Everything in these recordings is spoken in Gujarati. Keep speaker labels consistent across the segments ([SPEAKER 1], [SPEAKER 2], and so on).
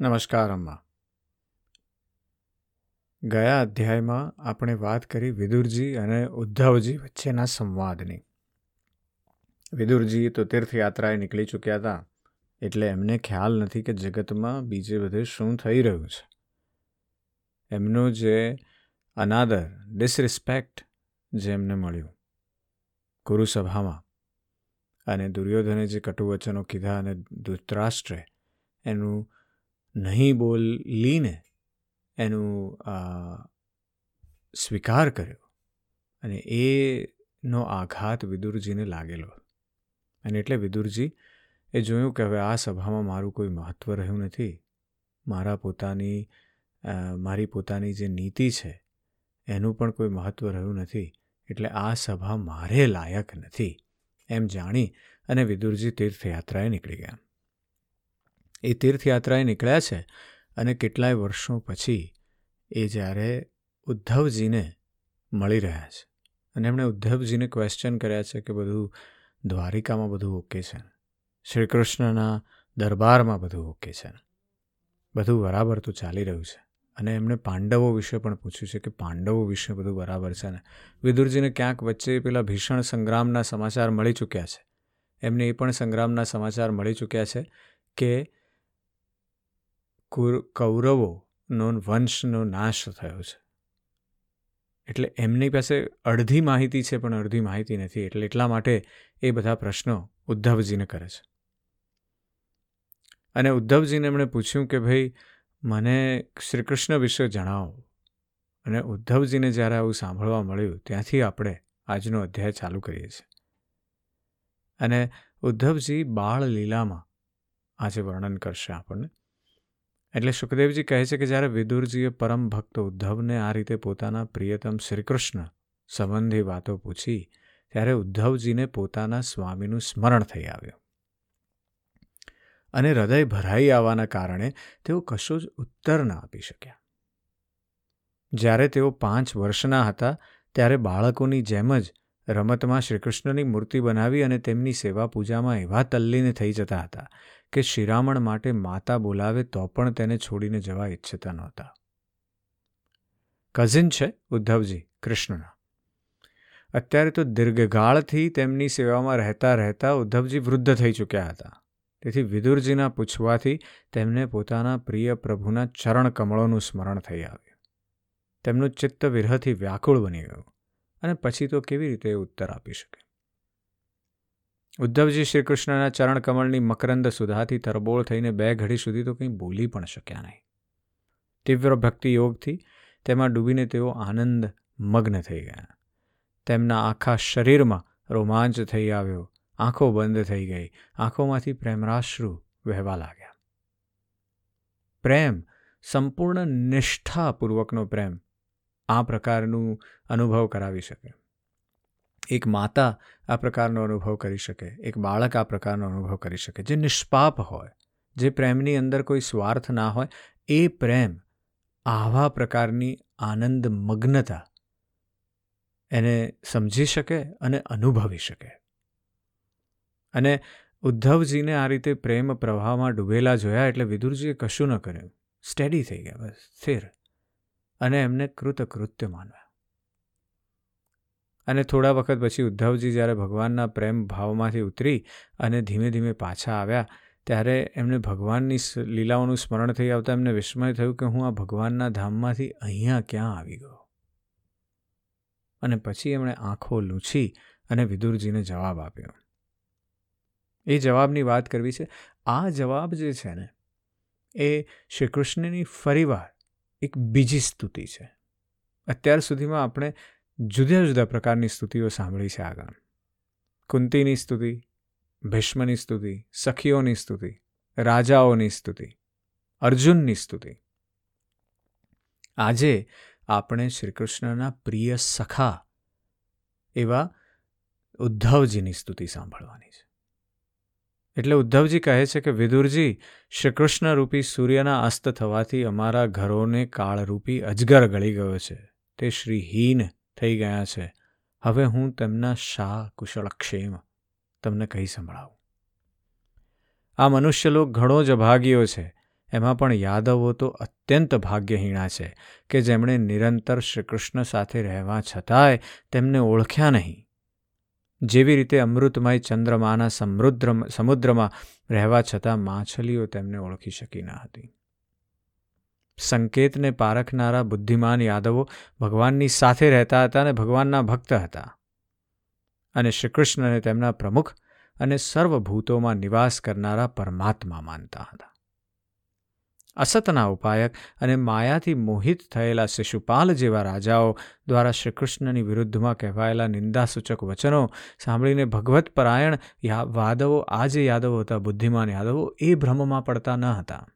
[SPEAKER 1] નમસ્કાર, અમ્મા. ગયા અધ્યાયમાં આપણે વાત કરી વિદુરજી અને ઉદ્ધવજી વચ્ચેના સંવાદની. વિદુરજી તો તીર્થયાત્રાએ નીકળી ચૂક્યા હતા, એટલે એમને ખ્યાલ નથી કે જગતમાં બીજે બધે શું થઈ રહ્યું છે. એમનો જે અનાદર, ડિસરિસ્પેક્ટ, જે એમને મળ્યું ગુરુસભામાં અને દુર્યોધને જે કટુવચનો કીધા અને ધૃતરાષ્ટ્રે એનું નહીં બોલીને એનું સ્વીકાર કર્યો અને એનો આઘાત વિદુરજીને લાગેલો. અને એટલે વિદુરજી એ જોયું કે હવે આ સભામાં મારું કોઈ મહત્ત્વ રહ્યું નથી. મારા પોતાની મારી પોતાની જે નીતિ છે એનું પણ કોઈ મહત્ત્વ રહ્યું નથી. એટલે આ સભા મારે લાયક નથી. એમ જાણી અને વિદુરજી તીર્થયાત્રાએ નીકળી ગયા. એ તીર્થયાત્રાએ નીકળ્યા છે અને કેટલાય વર્ષો પછી એ જ્યારે ઉદ્ધવજીને મળી રહ્યા છે. અને એમણે ઉદ્ધવજીને ક્વેશ્ચન કર્યા છે કે બધું દ્વારિકામાં બધું ઓકે છે શ્રી કૃષ્ણના દરબારમાં બધું ઓકે છે બધું બરાબર તો ચાલી રહ્યું છે. અને એમણે પાંડવો વિશે પણ પૂછ્યું છે કે પાંડવો વિશે બધું બરાબર છે ને? વિદુરજીને ક્યાંક વચ્ચે પેલા ભીષણ સંગ્રામના સમાચાર મળી ચૂક્યા છે. એમને એ પણ સંગ્રામના સમાચાર મળી ચૂક્યા છે કે કૌરવોનો વંશનો નાશ થયો છે. એટલે એમની પાસે અડધી માહિતી છે પણ અડધી માહિતી નથી. એટલે એટલા માટે એ બધા પ્રશ્નો ઉદ્ધવજીને કરે છે. અને ઉદ્ધવજીને એમણે પૂછ્યું કે, ભાઈ, મને શ્રી કૃષ્ણ વિશે જણાવો. અને ઉદ્ધવજીને જ્યારે આવું સાંભળવા મળ્યું, ત્યાંથી આપણે આજનો અધ્યાય ચાલુ કરીએ છીએ. અને ઉદ્ધવજી બાળ લીલામાં આજે વર્ણન કરશે આપણને. એટલે સુખદેવજી કહે છે કે જ્યારે વિદુરજીએ પરમ ભક્ત ઉદ્ધવને આ રીતે પોતાના પ્રિયતમ શ્રીકૃષ્ણ સંબંધી વાતો પૂછી, ત્યારે ઉદ્ધવજીને પોતાના સ્વામીનું સ્મરણ થઈ આવ્યું. અને હૃદય ભરાઈ આવવાના કારણે તેઓ કશો જ ઉત્તર ન આપી શક્યા. જ્યારે તેઓ પાંચ વર્ષના હતા, ત્યારે બાળકોની જેમ જ રમતમાં શ્રીકૃષ્ણની મૂર્તિ બનાવી અને તેમની સેવા પૂજામાં એવા તલ્લીને થઈ જતા હતા કે શિરામણ માટે માતા બોલાવે તો પણ તેને છોડીને જવા ઈચ્છતા નહોતા. કઝિન છે ઉદ્ધવજી, કૃષ્ણના. અત્યારે તો દીર્ઘકાળથી તેમની સેવામાં રહેતા રહેતા ઉદ્ધવજી વૃદ્ધ થઈ ચૂક્યા હતા. તેથી વિદુરજીના પૂછવાથી તેમને પોતાના પ્રિય પ્રભુના ચરણ કમળોનું સ્મરણ થઈ આવ્યું. તેમનું ચિત્ત વિરહથી વ્યાકુળ બની ગયું અને પછી તો કેવી રીતે ઉત્તર આપી શકે? ઉદ્ધવજી શ્રી કૃષ્ણના ચરણ કમળની મકરંદ સુધાથી તરબોળ થઈને બે ઘડી સુધી તો કંઈ બોલી પણ શક્યા નહીં. તીવ્ર ભક્તિ યોગથી તેમાં ડૂબીને તેઓ આનંદ મગ્ન થઈ ગયા. તેમના આખા શરીરમાં રોમાંચ થઈ આવ્યો, આંખો બંધ થઈ ગઈ, આંખોમાંથી પ્રેમરાશ્રુ વહેવા લાગ્યા. પ્રેમ, સંપૂર્ણ નિષ્ઠાપૂર્વકનો પ્રેમ, આ પ્રકારનું અનુભવ કરાવી શકે. એક માતા આ પ્રકારનો અનુભવ કરી શકે, એક બાળક આ પ્રકારનો અનુભવ કરી શકે. જે નિષ્પાપ હોય, જે પ્રેમની અંદર કોઈ સ્વાર્થ ના હોય, એ પ્રેમ આવા પ્રકારની આનંદ મગ્નતા એને સમજી શકે અને અનુભવી શકે. અને ઉદ્ધવજીને આ રીતે પ્રેમ પ્રવાહમાં ડૂબેલા જોયા એટલે વિદુરજીએ કશું ન કર્યું. સ્ટેડી થઈ ગયા બસ, સ્થિર. અને એમને કૃતકૃત્ય માનવા. અને થોડા વખત પછી ઉદ્ધવજી જ્યારે ભગવાનના પ્રેમ ભાવમાંથી ઉતરી અને ધીમે ધીમે પાછા આવ્યા, ત્યારે એમને ભગવાનની લીલાઓનું સ્મરણ થઈ આવતા એમને વિસ્મય થયું કે હું આ ભગવાનના ધામમાંથી અહીંયા ક્યાં આવી ગયો? અને પછી એમણે આંખો લૂછી અને વિદુરજીને જવાબ આપ્યો. એ જવાબની વાત કરવી છે, આ જવાબ જે છે ને, એ શ્રીકૃષ્ણની ફરીવાર એક બીજી સ્તુતિ છે. અત્યાર સુધીમાં આપણે જુદા જુદા પ્રકારની સ્તુતિઓ સાંભળી છે આગળ. કુંતીની સ્તુતિ, ભીષ્મની સ્તુતિ, સખીઓની સ્તુતિ, રાજાઓની સ્તુતિ, અર્જુનની સ્તુતિ. આજે આપણે શ્રીકૃષ્ણના પ્રિય સખા એવા ઉદ્ધવજીની સ્તુતિ સાંભળવાની છે. એટલે ઉદ્ધવજી કહે છે કે, વિદુરજી શ્રીકૃષ્ણ રૂપી સૂર્યના અસ્ત થવાથી અમારા ઘરોને કાળરૂપી અજગર ગળી ગયો છે. તે શ્રીહીન થઈ ગયા છે. હવે હું તેમના શા કુશળક્ષેમ તમને કહી સંભળાવું. આ મનુષ્યલોક ઘણો જ અભાગ્યો છે. એમાં પણ યાદવો તો અત્યંત ભાગ્યહીણા છે કે જેમણે નિરંતર શ્રીકૃષ્ણ સાથે રહેવા છતાંય તેમને ઓળખ્યા નહીં. જેવી રીતે અમૃતમય ચંદ્રમાના સમૃદ્ર સમુદ્રમાં રહેવા છતાં માછલીઓ તેમને ઓળખી શકી ન હતી. સંકેતને પારખનારા બુદ્ધિમાન યાદવો ભગવાનની સાથે રહેતા હતા અને ભગવાનના ભક્ત હતા. અને શ્રીકૃષ્ણને તેમના પ્રમુખ અને સર્વભૂતોમાં નિવાસ કરનારા પરમાત્મા માનતા હતા. અસતના ઉપાયક અને માયાથી મોહિત થયેલા શિશુપાલ જેવા રાજાઓ દ્વારા શ્રીકૃષ્ણની વિરુદ્ધમાં કહેવાયેલા નિંદાસૂચક વચનો સાંભળીને ભગવત પરાયણ વાદવો, આ જે યાદવો હતા, બુદ્ધિમાન યાદવો, એ ભ્રમમાં પડતા ન હતા.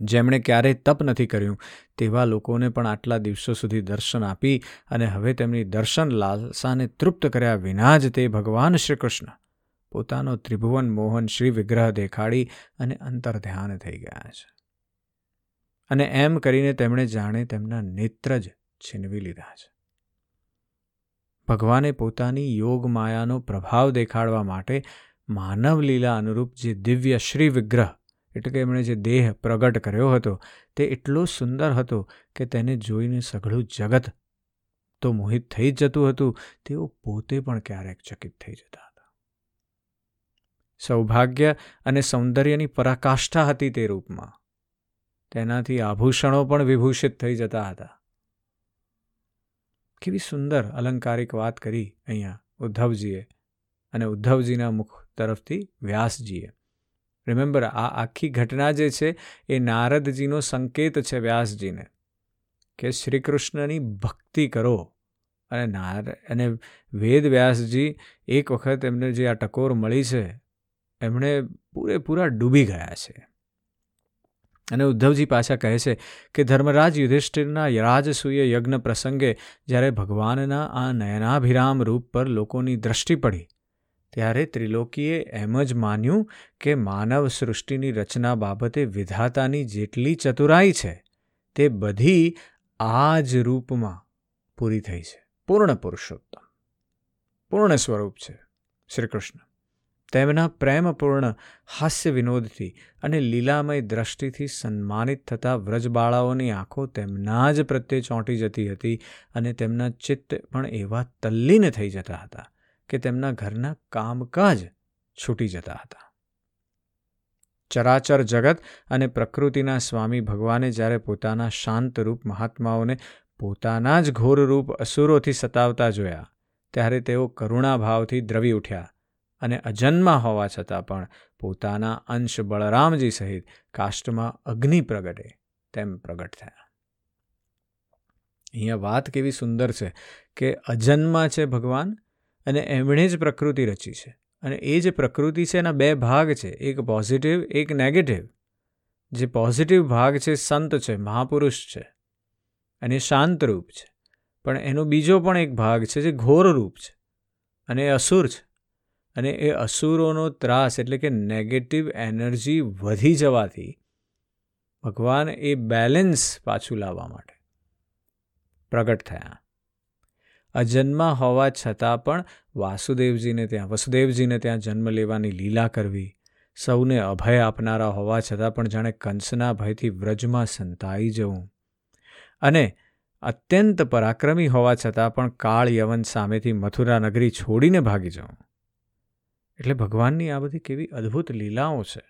[SPEAKER 1] જેમણે ક્યારેય તપ નથી કર્યું, તેવા લોકોને પણ આટલા દિવસો સુધી દર્શન આપી અને હવે તેમની દર્શન લાલસાને તૃપ્ત કર્યા વિના જ તે ભગવાન શ્રી કૃષ્ણ. પોતાનો ત્રિભુવન મોહન શ્રી વિગ્રહ દેખાડી અને અંતર ધ્યાન થઈ ગયા છે. અને એમ કરીને તેમણે જાણે તેમના નેત્ર જ છીનવી લીધા છે. ભગવાને પોતાની યોગ માયાનો પ્રભાવ દેખાડવા માટે માનવ લીલા અનુરૂપ જે દિવ્ય શ્રી વિગ્રહ એટલે કે એમણે જે દેહ પ્રગટ કર્યો હતો તે એટલો સુંદર હતો કે તેને જોઈને સઘળું જગત તો મોહિત થઈ જ જતું હતું, તેઓ પોતે પણ ક્યારેક ચકિત થઈ જતા હતા. સૌભાગ્ય અને સૌંદર્યની પરાકાષ્ઠા હતી તે રૂપમાં. તેનાથી આભૂષણો પણ વિભૂષિત થઈ જતા હતા. કેવી સુંદર અલંકારિક વાત કરી અહીંયા ઉદ્ધવજીએ અને ઉદ્ધવજીના મુખ તરફથી વ્યાસજીએ. રિમેમ્બર આ આખી ઘટના જે છે, એ નારદજીનો સંકેત છે વ્યાસજીને કે શ્રી કૃષ્ણની ભક્તિ કરો. અને નાર, અને વેદ વ્યાસજી એક વખત એમને જે આ ટકોર મળી છે, એમણે પૂરેપૂરા ડૂબી ગયા છે. અને ઉદ્ધવજી પાછા કહે છે કે ધર્મરાજ યુધિષ્ઠિરના રાજસૂય યજ્ઞ પ્રસંગે જ્યારે ભગવાનના આ નયનાભિરામ રૂપ પર લોકોની દ્રષ્ટિ પડી ત્યારે ત્રિલોકીએ એમ જ માન્યું કે માનવ સૃષ્ટિની રચના બાબતે વિધાતાની જેટલી ચતુરાઈ છે, તે બધી આ જ રૂપમાં પૂરી થઈ છે. પૂર્ણ પુરુષોત્તમ. પૂર્ણ સ્વરૂપ છે શ્રીકૃષ્ણ તેમના પ્રેમપૂર્ણ હાસ્ય વિનોદથી અને લીલામય દ્રષ્ટિથી સન્માનિત થતા વ્રજબાળાઓની આંખો તેમના જ પ્રત્યે ચોંટી જતી હતી અને તેમના ચિત્ત પણ એવા તલ્લીન થઈ જતા હતા કે તેમના ઘરના કામકાજ છૂટી જતા હતા. ચરાચર જગત અને પ્રકૃતિના સ્વામી ભગવાને જ્યારે પોતાના શાંત રૂપ મહાત્માઓને પોતાના જ ઘોર રૂપ અસુરોથી સતાવતા જોયા, ત્યારે તેઓ કરુણાભાવથી દ્રવી ઉઠ્યા અને અજન્મા હોવા છતાં પણ પોતાના અંશ બળરામજી સહિત કાષ્ટમાં અગ્નિ પ્રગટે તેમ પ્રગટ થયા. અહીંયા વાત કેવી સુંદર છે કે અજન્મા છે ભગવાન અને એમણે જ પ્રકૃતિ રચી છે. અને એ જે પ્રકૃતિ છે એના બે ભાગ છે, એક પોઝિટિવ એક નેગેટિવ જે પોઝિટિવ ભાગ છે, સંત છે, મહાપુરુષ છે. અને શાંત રૂપ છે. પણ એનો બીજો પણ એક ભાગ છે જે ઘોર રૂપ છે. અને એ અસુર છે. અને એ અસુરોનો ત્રાસ એટલે કે નેગેટિવ એનર્જી વધી જવાથી ભગવાન એ બેલેન્સ પાછું લાવવા માટે પ્રગટ થયા. અજન્મા હોવા છતાં પણ વાસુદેવજીને ત્યાં, વસુદેવજીને ત્યાં જન્મ લેવાની લીલા કરવી. સૌને અભય આપનારા હોવા છતાં પણ જાણે કંસના ભયથી વ્રજમાં સંતાઈ જવું. અને અત્યંત પરાક્રમી હોવા છતાં પણ કાળ યવન સામેથી મથુરા નગરી છોડીને ભાગી જવું. એટલે ભગવાનની આ બધી કેવી અદ્ભુત લીલાઓ છે.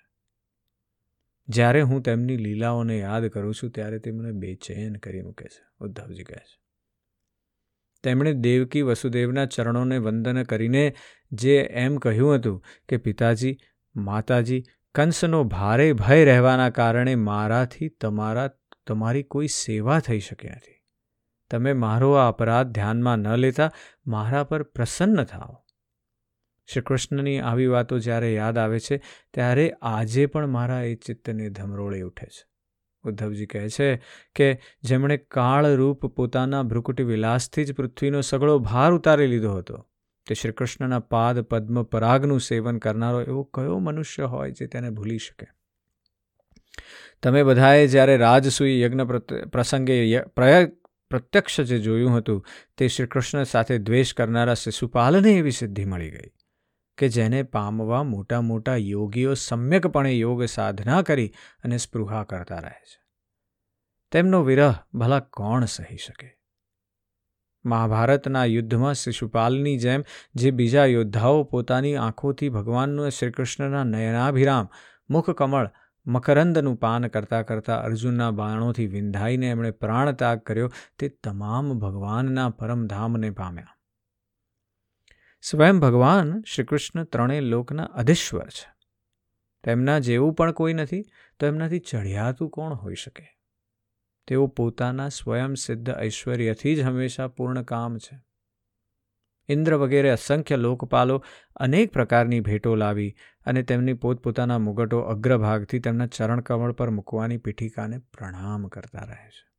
[SPEAKER 1] જ્યારે હું તેમની લીલાઓને યાદ કરું છું, ત્યારે તે મને બેચેન કરી મૂકે છે, ઉદ્ધવજી કહે છે. તેમણે દેવકી વસુદેવના ચરણોને વંદન કરીને જે એમ કહ્યું હતું કે, પિતાજી, માતાજી, કંસનો ભારે ભય રહેવાના કારણે મારાથી તમારા, તમારી કોઈ સેવા થઈ શકે નથી. તમે મારો આ અપરાધ ધ્યાનમાં ન લેતા મારા પર પ્રસન્ન થાઓ. શ્રી કૃષ્ણની આવી વાતો જ્યારે યાદ આવે છે, ત્યારે આજે પણ મારા એ ચિત્તને ધમરોળે ઉઠે છે. ઉદ્ધવજી કહે છે કે જેમણે કાળરૂપ પોતાના ભ્રુકુટી વિલાસથી જ પૃથ્વીનો સગળો ભાર ઉતારી લીધો હતો. તે શ્રીકૃષ્ણના પાદ, પદ્મ, પરાગનું સેવન કરનારો એવો કયો મનુષ્ય હોય જે તેને ભૂલી શકે? તમે બધાએ જ્યારે રાજસૂઈ યજ્ઞ પ્રસંગે પ્રત્યક્ષ જે જોયું હતું, તે શ્રીકૃષ્ણ સાથે દ્વેષ કરનારા શિશુપાલને એવી સિદ્ધિ મળી ગઈ. કે જેને પામવા મોટા મોટા યોગીઓ સમ્યકપણે યોગ સાધના કરી અને સ્પૃહા કરતા રહે છે. તેમનો વિરહ ભલા કોણ સહી શકે? મહાભારતના યુદ્ધમાં શિશુપાલની જેમ જે બીજા યોદ્ધાઓ પોતાની આંખોથી ભગવાનનું શ્રીકૃષ્ણના નયનાભિરામ, મુખકમળ, મકરંદનું પાન કરતાં કરતાં અર્જુનના બાણોથી વિંધાઈને એમણે પ્રાણત્યાગ કર્યો તે તમામ ભગવાનના પરમધામને પામ્યા. સ્વયં ભગવાન શ્રી કૃષ્ણ ત્રણેય લોકના અધિશ્વર છે. તેમના જેવું પણ કોઈ નથી, તો એમનાથી ચઢિયાતું કોણ હોઈ શકે? તેઓ પોતાના સ્વયં સિદ્ધ ઐશ્વર્યથી જ હંમેશા પૂર્ણ કામ છે. ઇન્દ્ર વગેરે અસંખ્ય લોકપાલો અનેક પ્રકારની ભેટો લાવી અને તેમની પોતપોતાના મુગટો અગ્રભાગથી તેમના ચરણકમળ પર મૂકવાની પીઠિકાને પ્રણામ કરતા રહે છે.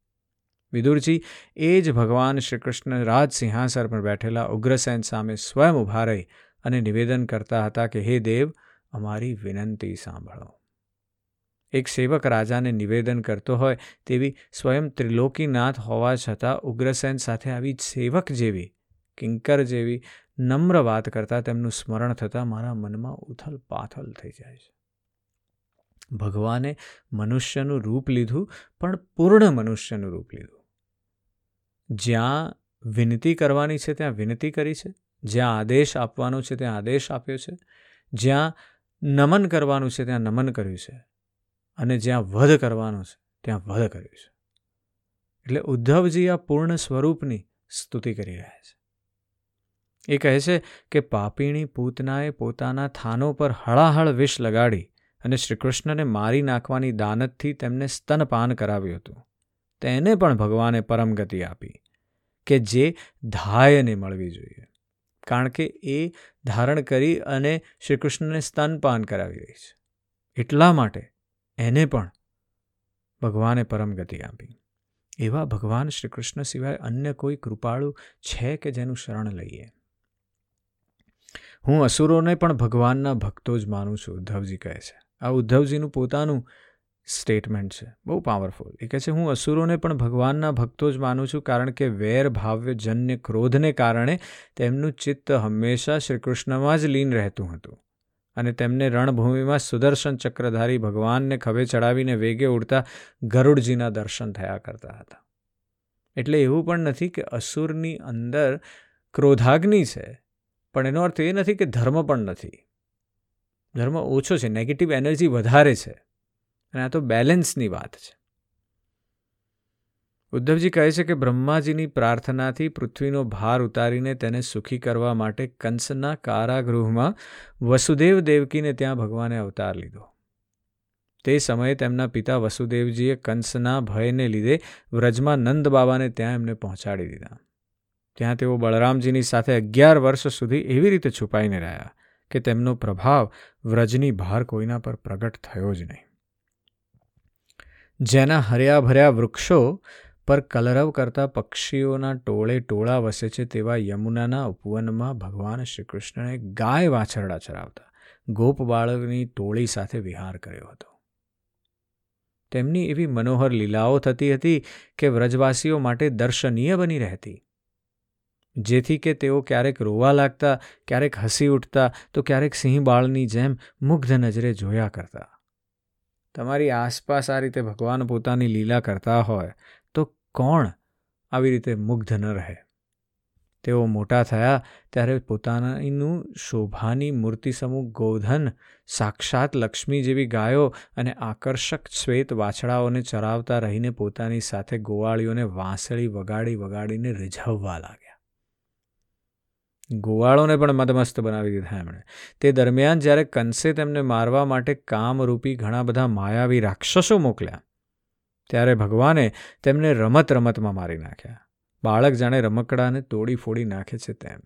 [SPEAKER 1] વિદુરજી એ જ ભગવાન શ્રીકૃષ્ણ રાજ સિંહાસન પર બેઠેલા ઉગ્રસેન સામે સ્વયં ઊભા રહી અને નિવેદન કરતા હતા કે, હે દેવ, અમારી વિનંતી સાંભળો. એક સેવક રાજાને નિવેદન કરતો હોય તેવી સ્વયં ત્રિલોકીનાથ હોવા છતાં ઉગ્રસેન સાથે આવી સેવક જેવી, કિંકર જેવી નમ્ર વાત કરતાં તેમનું સ્મરણ થતાં મારા મનમાં ઉથલ પાથલ થઈ જાય છે. ભગવાને મનુષ્યનું રૂપ લીધું પણ પૂર્ણ મનુષ્યનું રૂપ લીધું. જ્યાં વિનંતી કરવાની છે, ત્યાં વિનંતી કરી છે. જ્યાં આદેશ આપવાનો છે, ત્યાં આદેશ આપ્યો છે. જ્યાં નમન કરવાનું છે, ત્યાં નમન કર્યું છે. અને જ્યાં વધ કરવાનું છે, ત્યાં વધ કર્યું છે. એટલે ઉદ્ધવજી આ પૂર્ણ સ્વરૂપની સ્તુતિ કરી રહ્યા છે. એ કહે છે કે પાપીણી પૂતનાએ પોતાના થાનો પર હળાહળ વિષ લગાડી અને શ્રીકૃષ્ણને મારી નાખવાની દાનતથી તેમને સ્તનપાન કરાવ્યું હતું. તેને પણ ભગવાને પરમ ગતિ આપી કે જે ધાયને મળવી જોઈએ. કારણ કે એ ધારણ કરી અને શ્રીકૃષ્ણને સ્તનપાન કરાવી રહી છે. એટલા માટે એને પણ ભગવાને પરમ ગતિ આપી. એવા ભગવાન શ્રીકૃષ્ણ સિવાય અન્ય કોઈ કૃપાળુ છે કે જેનું શરણ લઈએ? હું અસુરોને પણ ભગવાનના ભક્તો જ માનું છું, ઉદ્ધવજી કહે છે. આ ઉદ્ધવજીનું પોતાનું સ્ટેટમેન્ટ છે. બહુ પાવરફુલ એ કહે છે, હું અસુરોને પણ ભગવાનના ભક્તો જ માનું છું, કારણ કે વેર ભાવ્ય જન્ય ક્રોધને કારણે તેમનું ચિત્ત હંમેશા શ્રીકૃષ્ણમાં જ લીન રહેતું હતું. અને તેમને રણભૂમિમાં સુદર્શન ચક્રધારી ભગવાનને ખભે ચડાવીને વેગે ઉડતા ગરુડજીના દર્શન થયા કરતા હતા. એટલે એવું પણ નથી કે અસુરની અંદર ક્રોધાગ્નિ છે, પણ એનો અર્થ એ નથી કે ધર્મ પણ નથી. ધર્મ ઓછો છે નેગેટિવ એનર્જી વધારે છે. અને આ તો બેલેન્સની વાત છે. ઉદ્ધવજી કહે છે કે બ્રહ્માજીની પ્રાર્થનાથી પૃથ્વીનો ભાર ઉતારીને તેને સુખી કરવા માટે કંસના કારાગૃહમાં વસુદેવ દેવકીને ત્યાં ભગવાને અવતાર લીધો. તે સમયે તેમના પિતા વસુદેવજીએ કંસના ભયને લીધે વ્રજમાં નંદ બાબાને ત્યાં એમને પહોંચાડી દીધા. ત્યાં તેઓ બળરામજીની સાથે અગિયાર વર્ષ સુધી એવી રીતે છુપાઈને રહ્યા કે તેમનો પ્રભાવ વ્રજની ભાર કોઈના પર પ્રગટ થયો જ નહીં. જેના હર્યા ભર્યા વૃક્ષો પર કલરવ કરતા પક્ષીઓના ટોળે ટોળા વસે છે તેવા યમુનાના ઉપવનમાં ભગવાન શ્રીકૃષ્ણને ગાય વાછરડા ચરાવતા ગોપ બાળકની ટોળી સાથે વિહાર કર્યો હતો. તેમની એવી મનોહર લીલાઓ થતી હતી કે વ્રજવાસીઓ માટે દર્શનીય બની રહેતી. જેથી કે તેઓ ક્યારેક રોવા લાગતા, ક્યારેક હસી ઉઠતા, તો ક્યારેક સિંહ બાળની જેમ મુગ્ધ નજરે જોયા કરતા. તમારી આસપાસ આ રીતે ભગવાન પોતાની લીલા કરતા હોય, તો કોણ આવી રીતે મુગ્ધ ન રહે? તેઓ મોટા થયા ત્યારે પોતાનું શોભાની મૂર્તિ સમૂહ ગોધન, સાક્ષાત લક્ષ્મી જેવી ગાયો અને આકર્ષક શ્વેત વાછડાઓને ચરાવતા રહીને પોતાની સાથે ગોવાળીઓને વાંસળી વગાડી વગાડીને રીઝવવા લાગ્યા. ગોવાળોને પણ મદમસ્ત બનાવી દીધા એમણે. તે દરમિયાન જ્યારે કંસે તેમને મારવા માટે કામરૂપી ઘણા બધા માયાવી રાક્ષસો મોકલ્યા, ત્યારે ભગવાને તેમને રમત રમતમાં મારી નાખ્યા. બાળક જાણે રમકડાને તોડી ફોડી નાખે છે તેમ.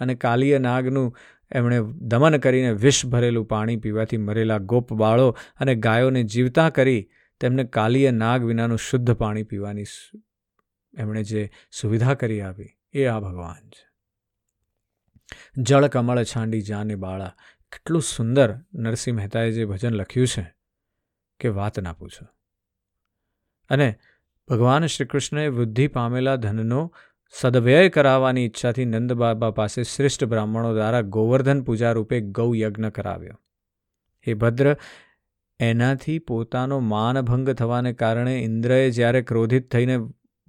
[SPEAKER 1] અને કાલીય નાગનું એમણે દમન કરીને વિષ ભરેલું પાણી પીવાથી મરેલા ગોપ બાળો અને ગાયોને જીવતા કરી તેમને કાલીય નાગ વિનાનું શુદ્ધ પાણી પીવાની એમણે જે સુવિધા કરી આપી એ આ ભગવાન છે. જળ કમળ છાંડી જાને બાળા, કેટલું સુંદર નરસિંહ મહેતાએ જે ભજન લખ્યું છે કે વાત ના પૂછો. અને ભગવાન શ્રી કૃષ્ણએ વૃદ્ધિ પામેલા ધનનો સદવ્યય કરાવવાની ઈચ્છાથી નંદબાબા પાસે શ્રેષ્ઠ બ્રાહ્મણો દ્વારા ગોવર્ધન પૂજા રૂપે ગૌ યજ્ઞ કરાવ્યો. હે ભદ્ર, એનાથી પોતાનો માનભંગ થવાને કારણે ઇન્દ્રએ જ્યારે ક્રોધિત થઈને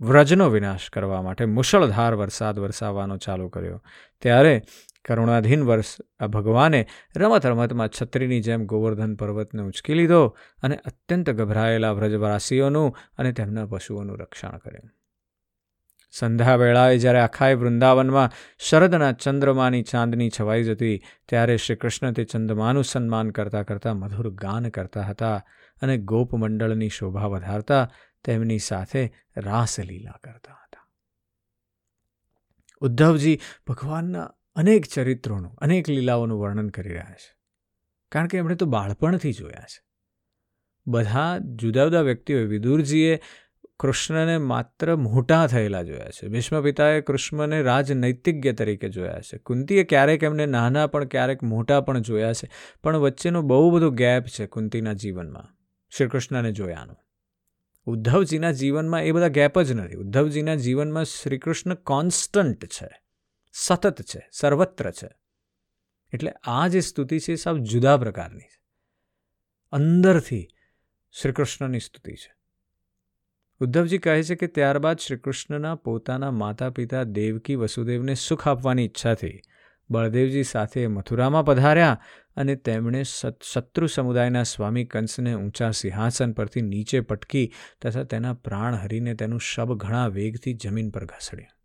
[SPEAKER 1] વ્રજનો વિનાશ કરવા માટે મુશળધાર વરસાદ વરસાવવાનો ચાલુ કર્યો. ત્યારે કરુણાધીન વર્ષ ભગવાને રમત રમતમાં છત્રીની જેમ ગોવર્ધન પર્વતને ઉંચકી લીધો અને અત્યંત ગભરાયેલા વ્રજવાસીઓનું અને તેમના પશુઓનું રક્ષણ કર્યું. સંધ્યા વેળાએ જ્યારે આખાએ વૃંદાવનમાં શરદના ચંદ્રમાની ચાંદની છવાઈ જતી, ત્યારે શ્રી કૃષ્ણ તે ચંદ્રમાનું સન્માન કરતાં કરતાં મધુર ગાન કરતા હતા અને ગોપમંડળની શોભા વધારતા તેમની સાથે રાસલીલા કરતા હતા. ઉદ્ધવજી ભગવાનના અનેક ચરિત્રોનું, અનેક લીલાઓનું વર્ણન કરી રહ્યા છે. કારણ કે એમણે તો બાળપણથી જોયા છે. બધા જુદા જુદા વ્યક્તિઓએ વિદુરજીએ કૃષ્ણને માત્ર મોટા થયેલા જોયા છે. ભીષ્મ પિતાએ કૃષ્ણને રાજનૈતિજ્ઞ તરીકે જોયા છે. કુંતીએ ક્યારેક એમને નાના પણ ક્યારેક મોટા પણ જોયા છે. પણ વચ્ચેનો બહુ બધો ગેપ છે કુંતીના જીવનમાં શ્રી કૃષ્ણને જોયાનો. ઉદ્ધવજીના જીવનમાં એ બધા ગેપ જ નથી. ઉદ્ધવજીના જીવનમાં શ્રીકૃષ્ણ કોન્સ્ટન્ટ છે, સતત છે, સર્વત્ર છે. એટલે આ જે સ્તુતિ છે સાવ જુદા પ્રકારની છે. અંદરથી શ્રીકૃષ્ણની સ્તુતિ છે. ઉદ્ધવજી કહે છે કે ત્યારબાદ શ્રીકૃષ્ણના પોતાના માતા પિતા દેવકી વસુદેવને સુખ આપવાની ઈચ્છાથી બળદેવજી સાથે મથુરામાં પધાર્યા અને તેમણે શત્રુ સમુદાયના સ્વામી કંસને ઊંચા સિંહાસન પરથી નીચે પટકી તથા તેના પ્રાણ હરીને તેનું શબ ઘણા વેગથી જમીન પર ઘસડ્યું.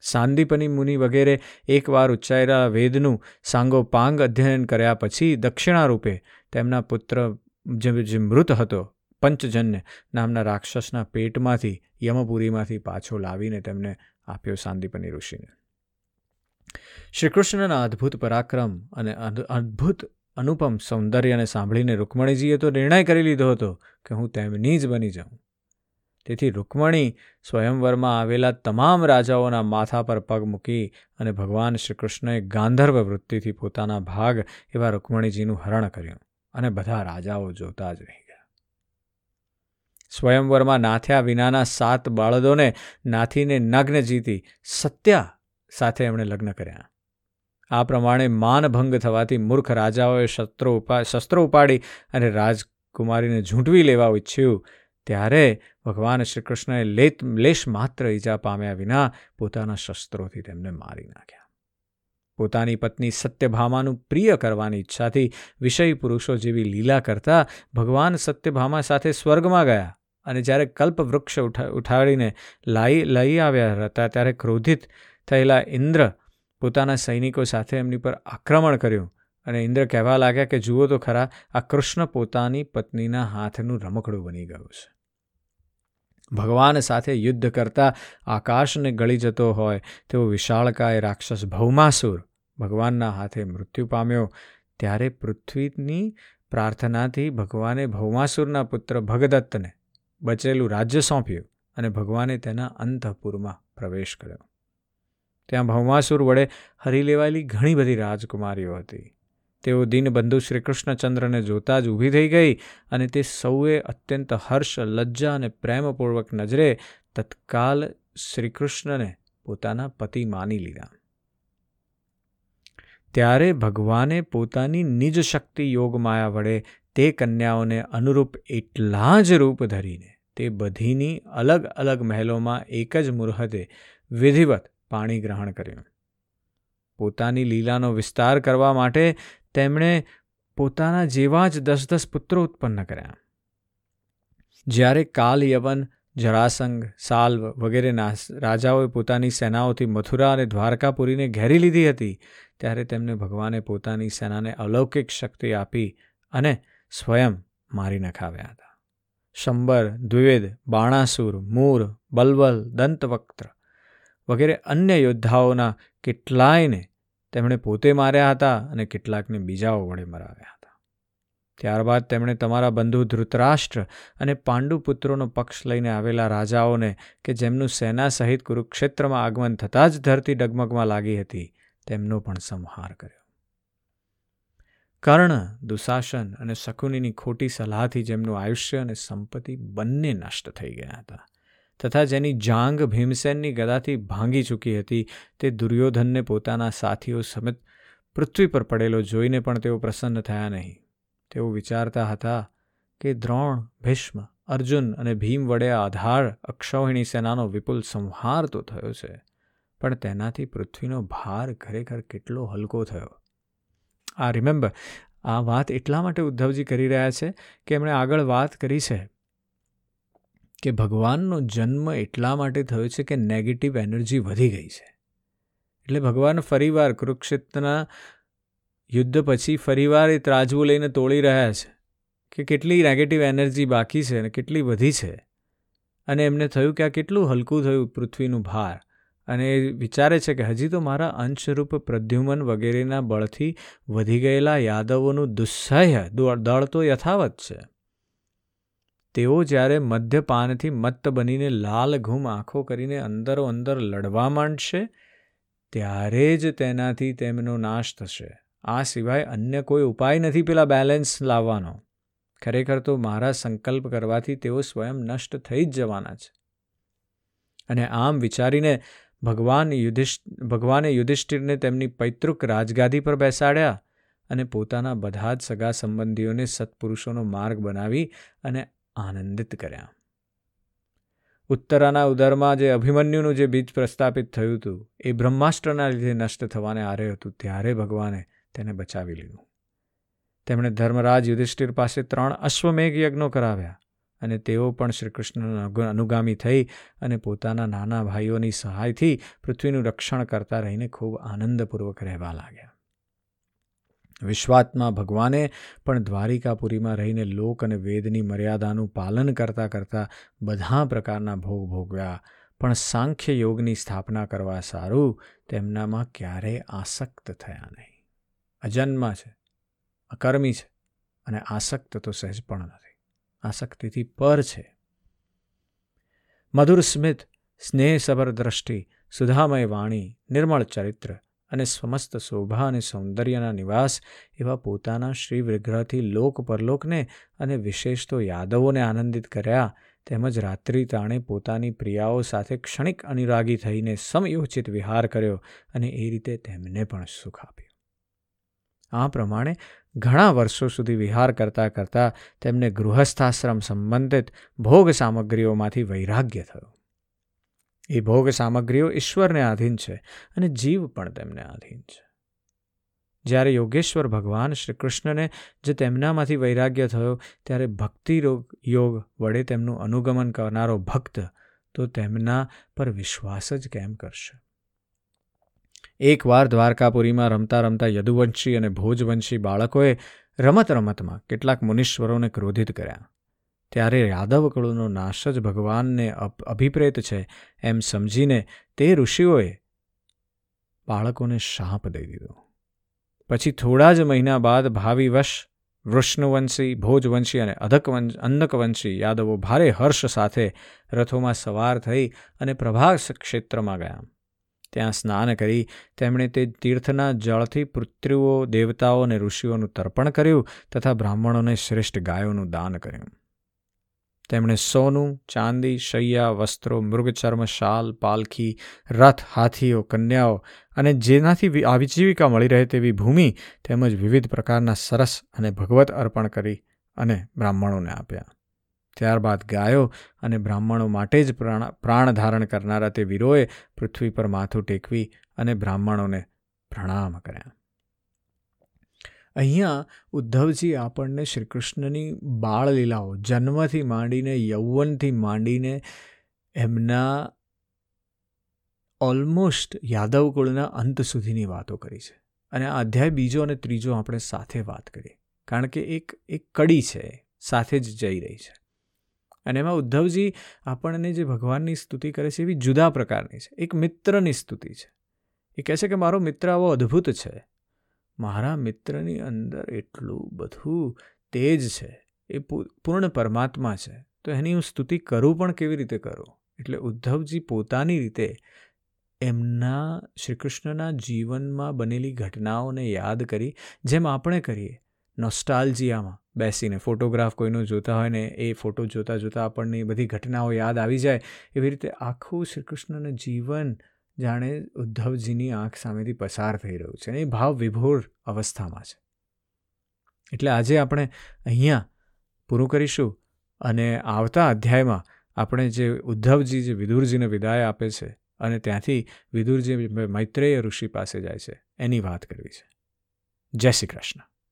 [SPEAKER 1] સાંદીપની મુનિ વગેરે એકવાર ઉચ્ચારેલા વેદનું સાંગોપાંગ અધ્યયન કર્યા પછી દક્ષિણારૂપે તેમના પુત્ર જે મૃત હતો પંચજન્ય નામના રાક્ષસના પેટમાંથી યમપુરીમાંથી પાછો લાવીને તેમને આપ્યો સાંદીપની ઋષિને. શ્રીકૃષ્ણના અદ્ભુત પરાક્રમ અને અદ્ભુત અનુપમ સૌંદર્યને સાંભળીને રૂકમણીજીએ તો નિર્ણય કરી લીધો હતો કે હું તેમની જ બની જાઉં. તેથી રૂકમણી સ્વયંવરમાં આવેલા તમામ રાજાઓના માથા પર પગ મૂકી અને ભગવાન શ્રીકૃષ્ણએ ગાંધર્વ વૃત્તિથી પોતાના ભાગ એવા રૂકમણીજીનું હરણ કર્યું અને બધા રાજાઓ જોતા જ રહી ગયા. સ્વયંવરમાં નાથ્યા વિનાના સાત બાળદોને નાથીને નગ્ન જીતી સત્યા સાથે એમણે લગ્ન કર્યા. આ પ્રમાણે માનભંગ થવાથી મૂર્ખ રાજાઓએ શસ્ત્રો ઉપા, શસ્ત્રો ઉપાડી અને રાજકુમારીને ઝૂંટવી લેવા ઈચ્છ્યું. ત્યારે ભગવાન શ્રીકૃષ્ણએ લેત, લેશ માત્ર ઈજા પામ્યા વિના પોતાના શસ્ત્રોથી તેમને મારી નાખ્યા. પોતાની પત્ની સત્યભામાનું પ્રિય કરવાની ઈચ્છાથી વિષય પુરુષો જેવી લીલા કરતા ભગવાન સત્યભામા સાથે સ્વર્ગમાં ગયા અને જ્યારે કલ્પવૃક્ષ ઉઠા, ઉઠાડીને લાઈ, લઈ આવ્યા હતા ત્યારે ક્રોધિત થયેલા ઇન્દ્ર પોતાના સૈનિકો સાથે એમની પર આક્રમણ કર્યું અને ઇન્દ્ર કહેવા લાગ્યા કે, જુઓ તો ખરા, આ કૃષ્ણ પોતાની પત્નીના હાથનું રમકડું બની ગયું છે. ભગવાન સાથે યુદ્ધ કરતા આકાશને ગળી જતો હોય તેવો વિશાળકાય રાક્ષસ ભૌમાસુર ભગવાનના હાથે મૃત્યુ પામ્યો. ત્યારે પૃથ્વીની પ્રાર્થનાથી ભગવાને ભૌમાસુરના પુત્ર ભગદત્તને બચેલું રાજ્ય સોંપ્યું અને ભગવાને તેના અંતઃપુરમાં પ્રવેશ કર્યો. ત્યાં ભૌમાસુર વડે હરી લેવાયેલી ઘણી બધી રાજકુમારીઓ હતી. તેઓ દીનબંધુ શ્રી કૃષ્ણચંદ્રને જોતા જ ઊભી થઈ ગઈ અને તે સૌએ અત્યંત હર્ષ, લજ્જા અને પ્રેમપૂર્વક નજરે તત્કાલ શ્રીકૃષ્ણને પોતાના પતિ માની લીધા. ત્યારે ભગવાને પોતાની નિજ શક્તિ યોગ માયા વડે તે કન્યાઓને અનુરૂપ એટલા જ રૂપ ધરીને તે બધીની અલગ અલગ મહેલોમાં એક જ મુહૂર્તે વિધિવત પાણી ગ્રહણ કર્યું. પોતાની લીલાનો વિસ્તાર કરવા માટે તેમણે પોતાના જેવા જ દસ દસ પુત્રો ઉત્પન્ન કર્યા. જ્યારે કાલ યવન જરાસંઘ સાલ્વ વગેરે રાજાઓએ પોતાની સેનાઓથી મથુરા અને દ્વારકાપુરીને ઘેરી લીધી હતી, ત્યારે તેમને ભગવાને પોતાની સેનાને અલૌકિક શક્તિ આપી અને સ્વયં મારી નખાવ્યા હતા. શંબર, દ્વિવેદ, બાણાસુર, મૂર બલબલ દંતવક્ત્ર વગેરે અન્ય યોદ્ધાઓના કેટલાયને તેમણે પોતે માર્યા હતા અને કેટલાકને બીજાઓ વડે મરાવ્યા હતા. ત્યારબાદ તેમણે તમારા બંધુ ધૃતરાષ્ટ્ર અને પાંડુપુત્રોનો પક્ષ લઈને આવેલા રાજાઓને કે જેમનું સેના સહિત કુરુક્ષેત્રમાં આગમન થતાં જ ધરતી ડગમગમાં લાગી હતી, તેમનો પણ સંહાર કર્યો. કર્ણ, દુશાસન અને શકુનીની ખોટી સલાહથી જેમનું આયુષ્ય અને સંપત્તિ બંને નષ્ટ થઈ ગયા હતા. તથા જેની જાંગ ભીમસેનની ગદાથી ભાંગી ચૂકી હતી, તે દુર્યોધનને પોતાના સાથીઓ સમેત પૃથ્વી પર પડેલો જોઈને પણ તેઓ પ્રસન્ન થયા નહીં. તેઓ વિચારતા હતા કે દ્રોણ, ભીષ્મ, અર્જુન અને ભીમ વડે આધાર અક્ષૌહિણી સેનાનો વિપુલ સંહાર તો થયો છે, પણ તેનાથી પૃથ્વીનો ભાર ખરેખર કેટલો હલકો થયો. આ રિમેમ્બર આ વાત એટલા માટે ઉદ્ધવજી કરી રહ્યા છે કે એમણે આગળ વાત કરી છે કે ભગવાનનો જન્મ એટલા માટે થયો છે કે નેગેટિવ એનર્જી વધી ગઈ છે. એટલે ભગવાન ફરીવાર કુરુક્ષેત્રના યુદ્ધ પછી ફરીવાર એ ત્રાજવું લઈને તોડી રહ્યા છે કે કેટલી નેગેટિવ એનર્જી બાકી છે અને કેટલી વધી છે. અને એમને થયું કે આ કેટલું હલકું થયું પૃથ્વીનું ભાર. અને એ વિચારે છે કે હજી તો મારા અંશરૂપ પ્રદ્યુમન વગેરેના બળથી વધી ગયેલા યાદવોનું દુસ્સહ્ય તો યથાવત છે. તેઓ જ્યારે મદ્યપાનથી મત્ત બનીને લાલ ઘૂમ આંખો કરીને અંદરો અંદર લડવા માંડશે, ત્યારે જ તેનાથી તેમનો નાશ થશે. આ સિવાય અન્ય કોઈ ઉપાય નથી પેલા બેલેન્સ લાવવાનો. ખરેખર તો મારા સંકલ્પ કરવાથી તેઓ સ્વયં નષ્ટ થઈ જ જવાના છે. અને આમ વિચારીને ભગવાન યુધિષ્ઠ ભગવાને યુધિષ્ઠિરને તેમની પૈતૃક રાજગાદી પર બેસાડ્યા અને પોતાના બધા જ સગા સંબંધીઓને સત્પુરુષોનો માર્ગ બનાવી અને આનંદિત કર્યા. ઉત્તરાના ઉદરમાં જે અભિમન્યુનું જે બીજ પ્રસ્થાપિત થયું હતું, એ બ્રહ્માસ્ત્રના લીધે નષ્ટ થવાને આરે હતું, ત્યારે ભગવાને તેને બચાવી લીધું. તેમણે ધર્મરાજ યુધિષ્ઠિર પાસે ત્રણ અશ્વમેઘ યજ્ઞો કરાવ્યા, અને તેઓ પણ શ્રીકૃષ્ણના અનુગામી થઈ અને પોતાના નાના ભાઈઓની સહાયથી પૃથ્વીનું રક્ષણ કરતા રહીને ખૂબ આનંદપૂર્વક રહેવા લાગ્યા. વિશ્વાત્મા ભગવાને પણ દ્વારિકાપુરીમાં રહીને લોક અને વેદની મર્યાદાનું પાલન કરતાં કરતાં બધા પ્રકારના ભોગ ભોગવ્યા. પણ સાંખ્ય યોગની સ્થાપના કરવા સારું, તેમનામાં ક્યારેય આસક્ત થયા નહીં. અજન્મા છે, અકર્મી છે અને આસક્ત તો સહેજ પણ નથી. આસક્તિથી પર છે. મધુર સ્મિત, સ્નેહસભર દ્રષ્ટિ, સુધામય વાણી, નિર્મળ ચરિત્ર અને સમસ્ત શોભા અને સૌંદર્યના નિવાસ એવા પોતાના શ્રી વિગ્રહથી લોક પરલોકને અને વિશેષ તો યાદવોને આનંદિત કર્યા. તેમજ રાત્રિ તાણે પોતાની પ્રિયાઓ સાથે ક્ષણિક અનુરાગી થઈને સમયોચિત વિહાર કર્યો અને એ રીતે તેમને પણ સુખ આપ્યું. આ પ્રમાણે ઘણા વર્ષો સુધી વિહાર કરતાં કરતાં તેમને ગૃહસ્થાશ્રમ સંબંધિત ભોગ સામગ્રીઓમાંથી વૈરાગ્ય થયું. એ ભોગ સામગ્રીઓ ઈશ્વરને આધીન છે અને જીવ પણ તેમને આધીન છે. જ્યારે યોગેશ્વર ભગવાન શ્રી કૃષ્ણને જે તેમનામાંથી વૈરાગ્ય થયો, ત્યારે ભક્તિ રોગ યોગ વડે તેમનું અનુગમન કરનારો ભક્ત તો તેમના પર વિશ્વાસ જ કેમ કરશે? એકવાર દ્વારકાપુરીમાં રમતા રમતા યદુવંશી અને ભોજવંશી બાળકોએ રમત રમતમાં કેટલાક મુનીશ્વરોને ક્રોધિત કર્યા. ત્યારે યાદવ કુળનો નાશ જ ભગવાનને અભિપ્રેત છે એમ સમજીને તે ઋષિઓએ બાળકોને શાપ દઈ દીધો. પછી થોડા જ મહિના બાદ ભાવિવશ, વૃષ્ણવંશી, ભોજવંશી અને અધકવંશ અંધકવંશી યાદવો ભારે હર્ષ સાથે રથોમાં સવાર થઈ અને પ્રભાસ ક્ષેત્રમાં ગયા. ત્યાં સ્નાન કરી તેમણે તે તીર્થના જળથી પૃત્રીઓ, દેવતાઓ અને ઋષિઓનું તર્પણ કર્યું તથા બ્રાહ્મણોને શ્રેષ્ઠ ગાયોનું દાન કર્યું. તેમણે સોનું, ચાંદી, શૈયા, વસ્ત્રો, મૃગચર્મ, શાલ, પાલખી, રથ, હાથીઓ, કન્યાઓ અને જેનાથી આજીવિકા મળી રહે તેવી ભૂમિ તેમજ વિવિધ પ્રકારના સરસ અને ભગવત અર્પણ કરી અને બ્રાહ્મણોને આપ્યા. ત્યારબાદ ગાયો અને બ્રાહ્મણો માટે જ પ્રાણ પ્રાણ ધારણ કરનારા તે વીરોએ પૃથ્વી પર માથું ટેકવી અને બ્રાહ્મણોને પ્રણામ કર્યા. અહીંયા ઉદ્ધવજી આપણને શ્રી કૃષ્ણની બાળલીલાઓ જન્મથી માંડીને, યૌવનથી માંડીને, એમના ઓલમોસ્ટ યાદવ કુળના અંત સુધીની વાતો કરી છે. અને આ અધ્યાય બીજો અને ત્રીજો આપણે સાથે વાત કરીએ. કારણ કે એક એક કડી છે, સાથે જ જઈ રહી છે. અને એમાં ઉદ્ધવજી આપણને જે ભગવાનની સ્તુતિ કરે છે એવી જુદા પ્રકારની છે. એક મિત્રની સ્તુતિ છે. એ કહે છે કે મારો મિત્ર આવો અદ્ભુત છે. મારા મિત્રની અંદર એટલું બધું તેજ છે, એ પૂર્ણ પરમાત્મા છે, તો એની હું સ્તુતિ કરું પણ કેવી રીતે કરું? એટલે ઉદ્ધવજી પોતાની રીતે એમના શ્રીકૃષ્ણના જીવનમાં બનેલી ઘટનાઓને યાદ કરી, જેમ આપણે કરીએ, નોસ્ટાલજીયામાં બેસીને ફોટોગ્રાફ કોઈનો જોતા હોય ને એ ફોટો જોતાં જોતાં આપણને એ બધી ઘટનાઓ યાદ આવી જાય, એવી રીતે આખું શ્રીકૃષ્ણનું જીવન જાણે ઉદ્ધવજીની આંખ સામેથી પસાર થઈ રહ્યું છે એ ભાવ વિભોર અવસ્થામાં છે. એટલે આજે આપણે અહીંયા પૂરું કરીશું અને આવતા અધ્યાયમાં આપણે જે ઉદ્ધવજી, જે વિદુરજીને વિદાય આપે છે અને ત્યાંથી વિદુરજી મૈત્રેય ઋષિ પાસે જાય છે એની વાત કરવી છે. જય શ્રી કૃષ્ણ.